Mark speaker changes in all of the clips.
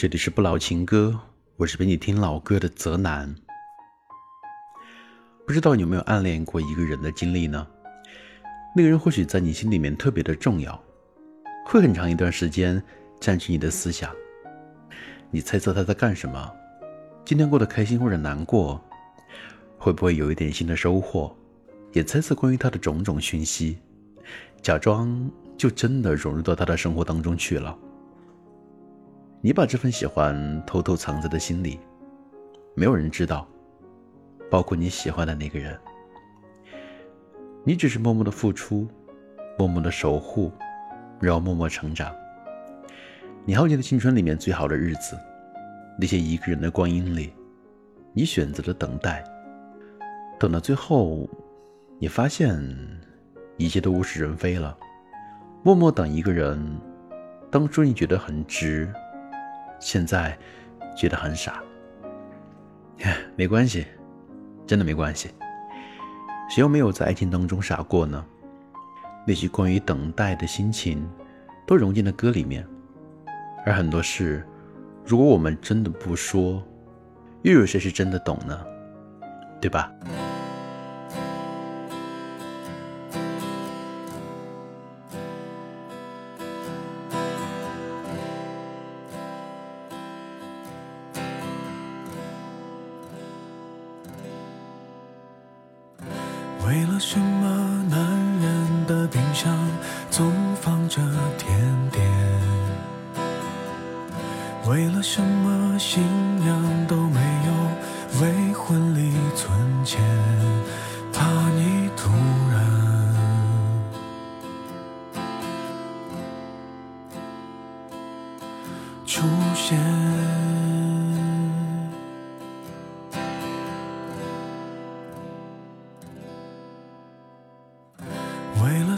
Speaker 1: 这里是不老情歌，我是陪你听老歌的泽南。不知道你有没有暗恋过一个人的经历呢？那个人或许在你心里面特别的重要，会很长一段时间占据你的思想。你猜测他在干什么？今天过得开心或者难过？会不会有一点新的收获？也猜测关于他的种种讯息，假装就真的融入到他的生活当中去了。你把这份喜欢偷偷藏在的心里，没有人知道，包括你喜欢的那个人。你只是默默的付出，默默的守护，然后默默成长。你耗尽了青春里面最好的日子，那些一个人的光阴里，你选择了等待。等到最后，你发现一切都物是人非了。默默等一个人，当初你觉得很值。现在觉得很傻，没关系，真的没关系。谁又没有在爱情当中傻过呢？那些关于等待的心情，都融进了歌里面。而很多事，如果我们真的不说，又有谁是真的懂呢？对吧？
Speaker 2: 为了什么男人的冰箱总放着甜点？为了什么心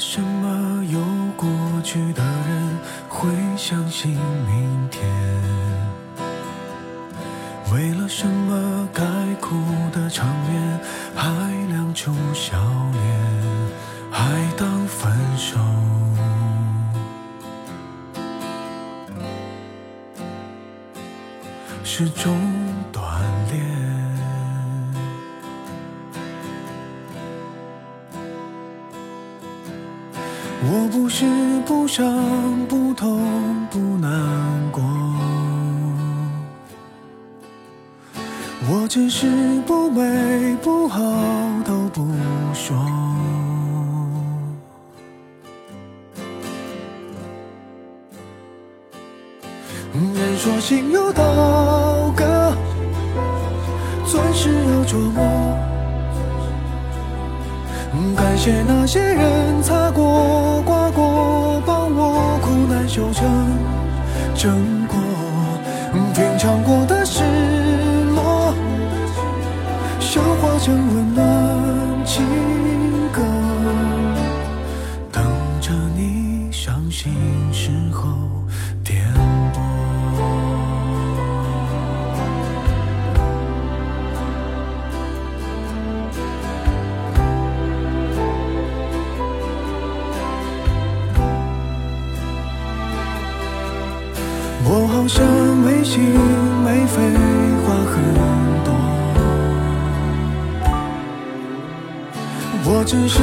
Speaker 2: 什么有过去的人会相信明天？为了什么该哭的场面还亮出笑脸，还当分手？是种我不是不伤不痛不难过，我只是不美不好都不说。人说心有刀割，钻石要琢磨。感谢那些人擦过、刮过，帮我苦难修成正果。品尝过的失落，消化成温暖心没废，话很多。我只是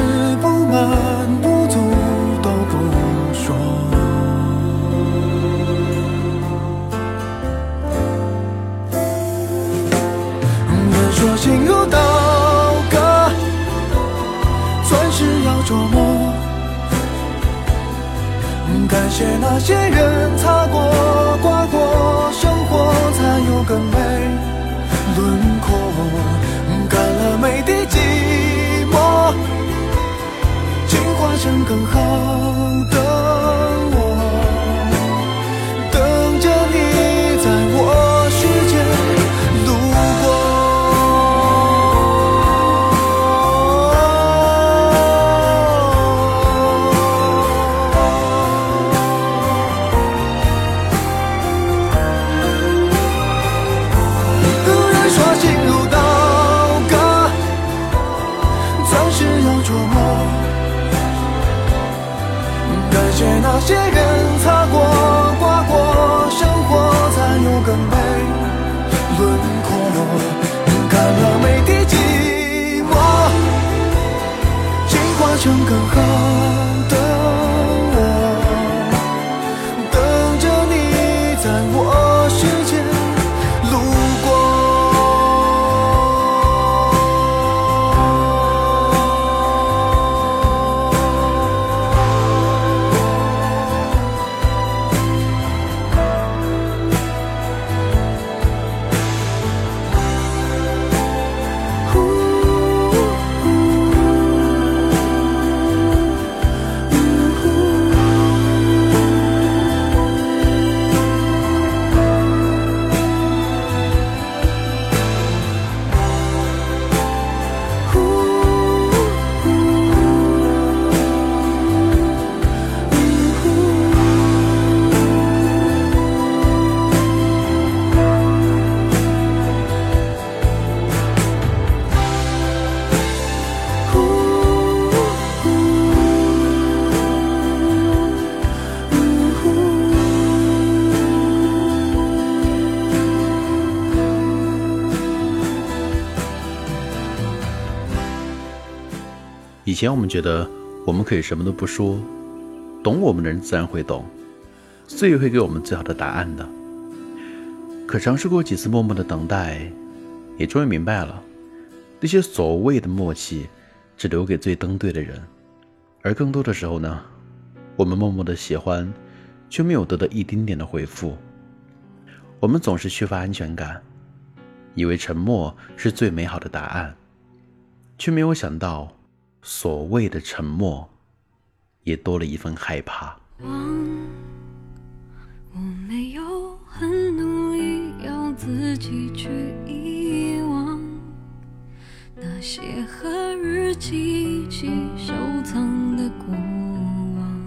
Speaker 1: 以前我们觉得我们可以什么都不说，懂我们的人自然会懂，岁月会给我们最好的答案的。可尝试过几次默默的等待，也终于明白了，那些所谓的默契，只留给最登对的人。而更多的时候呢，我们默默的喜欢，却没有得到一丁点的回复。我们总是缺乏安全感，以为沉默是最美好的答案，却没有想到。所谓的沉默，也多了一份害怕。
Speaker 3: 我没有很努力要自己去遗忘那些和日记一起收藏的过往，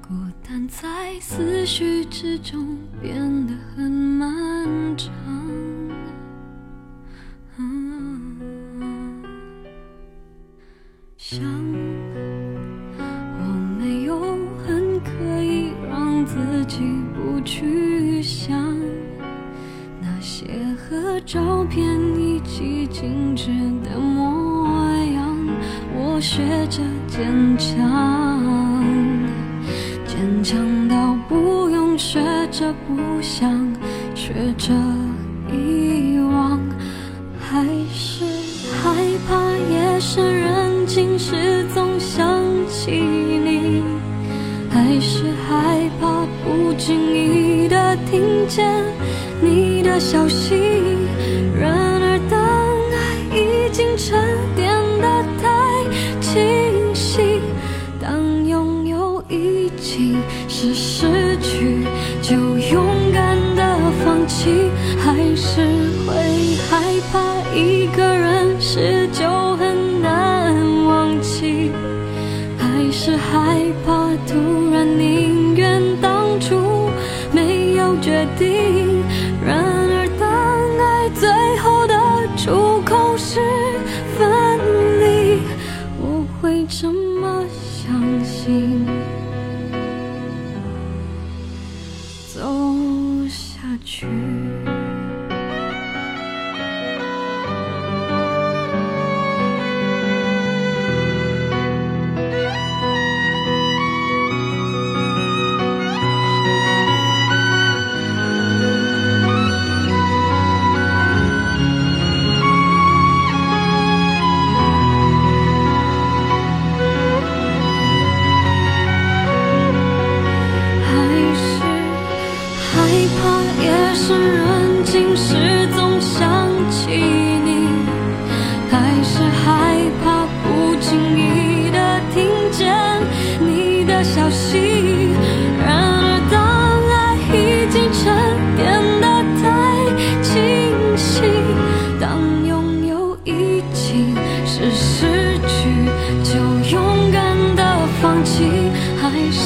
Speaker 3: 孤单在思绪之中变得很坚强到不用学着不想，学着遗忘，还是害怕夜深人。静时总想起你，还是害怕不经意的听见你的消息。然而当爱已经沉淀的太清是就很难忘记还是还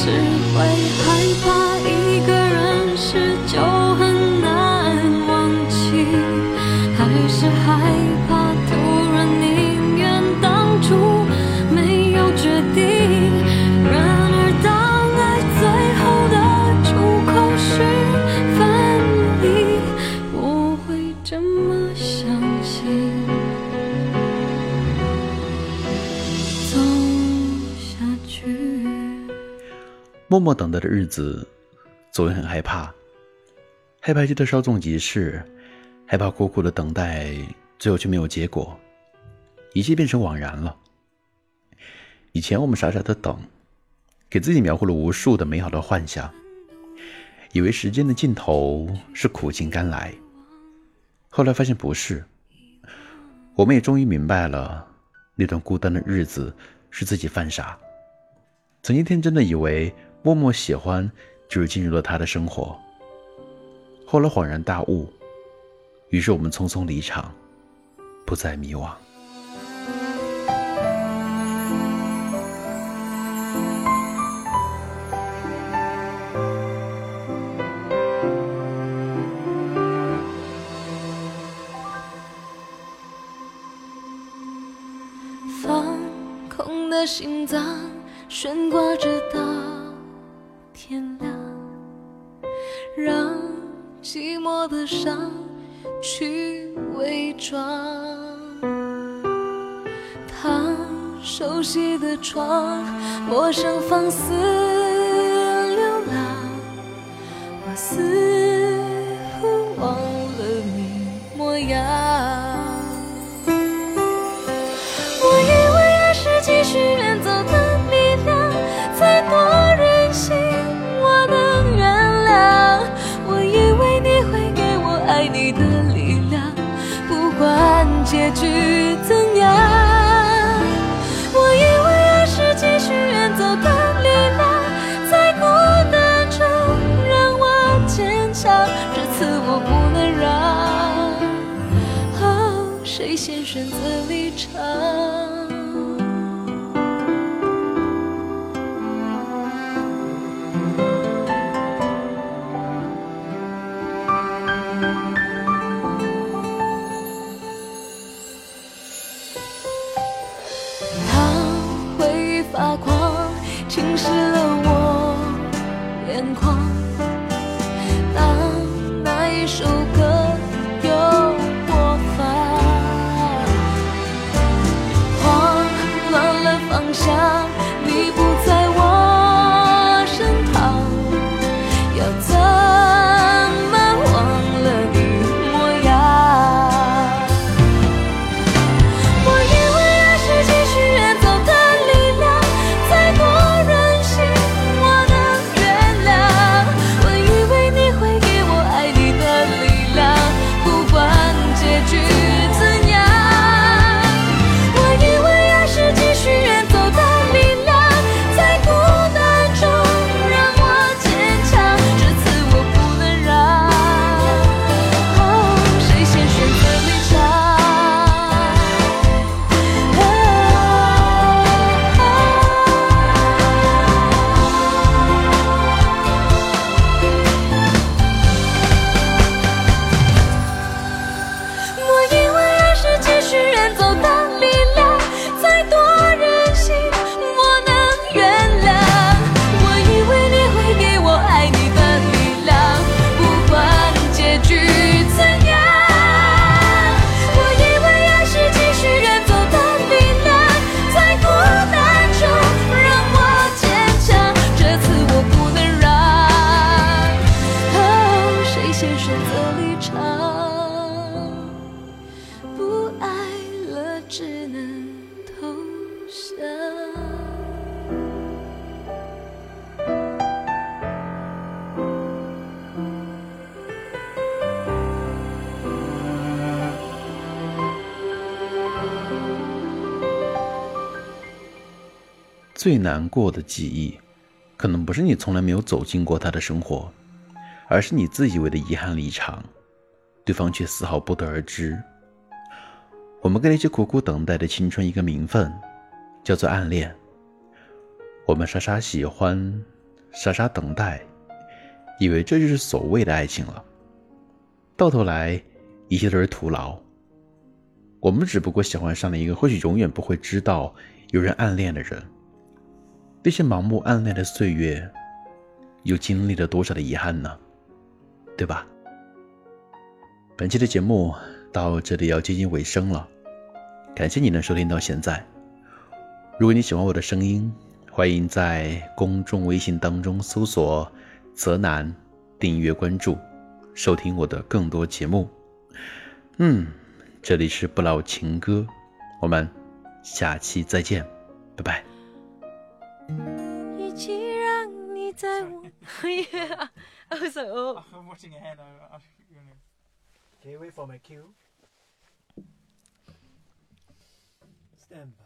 Speaker 3: 害
Speaker 1: 默默等待的日子，总会很害怕，害怕觉得稍纵即逝，害怕苦苦的等待，最后却没有结果，一切变成枉然了。以前我们傻傻的等，给自己描绘了无数的美好的幻想，以为时间的尽头是苦尽甘来，后来发现不是。我们也终于明白了，那段孤单的日子是自己犯傻。曾经天真的以为默默喜欢就是进入了他的生活，后来恍然大悟，于是我们匆匆离场，不再迷惘。
Speaker 3: 放空的心脏悬挂着上去伪装。他熟悉的床，陌生放肆流浪，我似乎忘了你模样。结局。
Speaker 1: 最难过的记忆，可能不是你从来没有走进过他的生活，而是你自以为的遗憾离场，对方却丝毫不得而知。我们给那些苦苦等待的青春一个名分，叫做暗恋。我们傻傻喜欢，傻傻等待，以为这就是所谓的爱情了。到头来，一切都是徒劳。我们只不过喜欢上了一个或许永远不会知道有人暗恋的人。那些盲目暗恋的岁月，又经历了多少的遗憾呢？对吧？本期的节目到这里要接近尾声了，感谢你能收听到现在。如果你喜欢我的声音，欢迎在公众微信当中搜索“泽南”，订阅关注，收听我的更多节目。嗯，这里是不老情歌，我们下期再见，拜拜。
Speaker 3: 与其让你在我 I was like, oh.
Speaker 2: I'm watching ahead. hand. I, I, you know. Okay, wait for my cue. Stand by.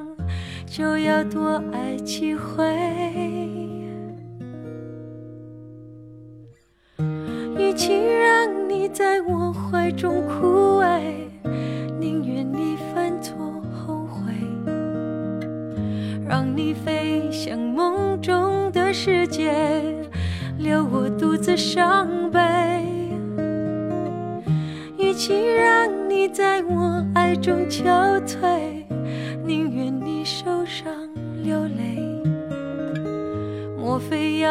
Speaker 3: 就要多爱几回。与其让你在我怀中枯萎，宁愿你犯错后悔，让你飞向梦中的世界，留我独自伤悲。与其让你在我爱中憔悴，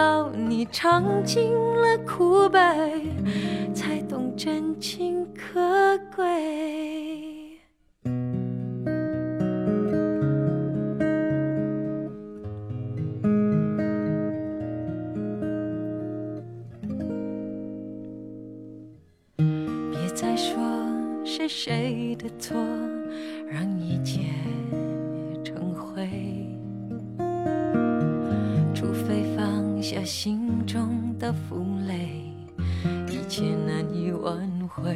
Speaker 3: 要你尝尽了苦悲，才懂真情可贵？别再说是谁的错，心中的负累，一切难以挽回。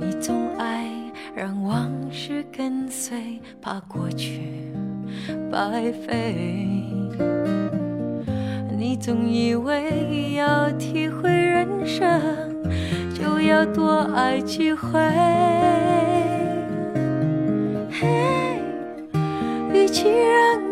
Speaker 3: 你总爱让往事跟随，怕过去白费。你总以为要体会人生，就要多爱几回。嘿，与其让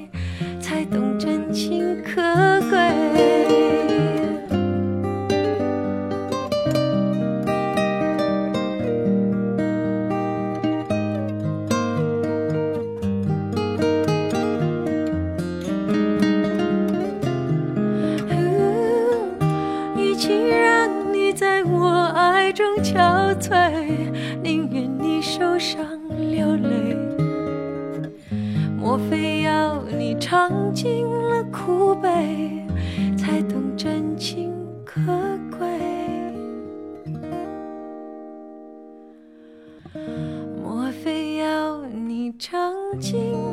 Speaker 3: 才懂真情可贵？可贵？莫非要你尝尽